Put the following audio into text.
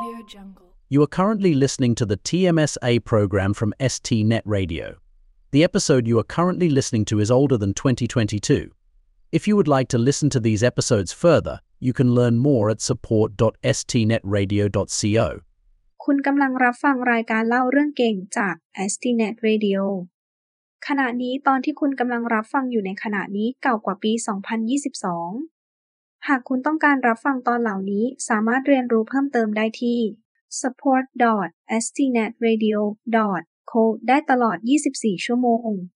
Audio Jungle. You are currently listening to the TMSA program from STNet Radio. The episode you are currently listening to is older than 2022. If you would like to listen to these episodes further, you can learn more at support.stnetradio.co. คุณกำลังรับฟังรายการเล่าเรื่องเก่งจาก STNet Radio ขณะนี้ตอนที่คุณกำลังรับฟังอยู่ในขณะนี้เก่ากว่าปี 2022 หากคุณต้องการรับฟังตอนเหล่านี้ สามารถเรียนรู้เพิ่มเติมได้ที่ support.stnetradio.co ได้ตลอด 24 ชั่วโมง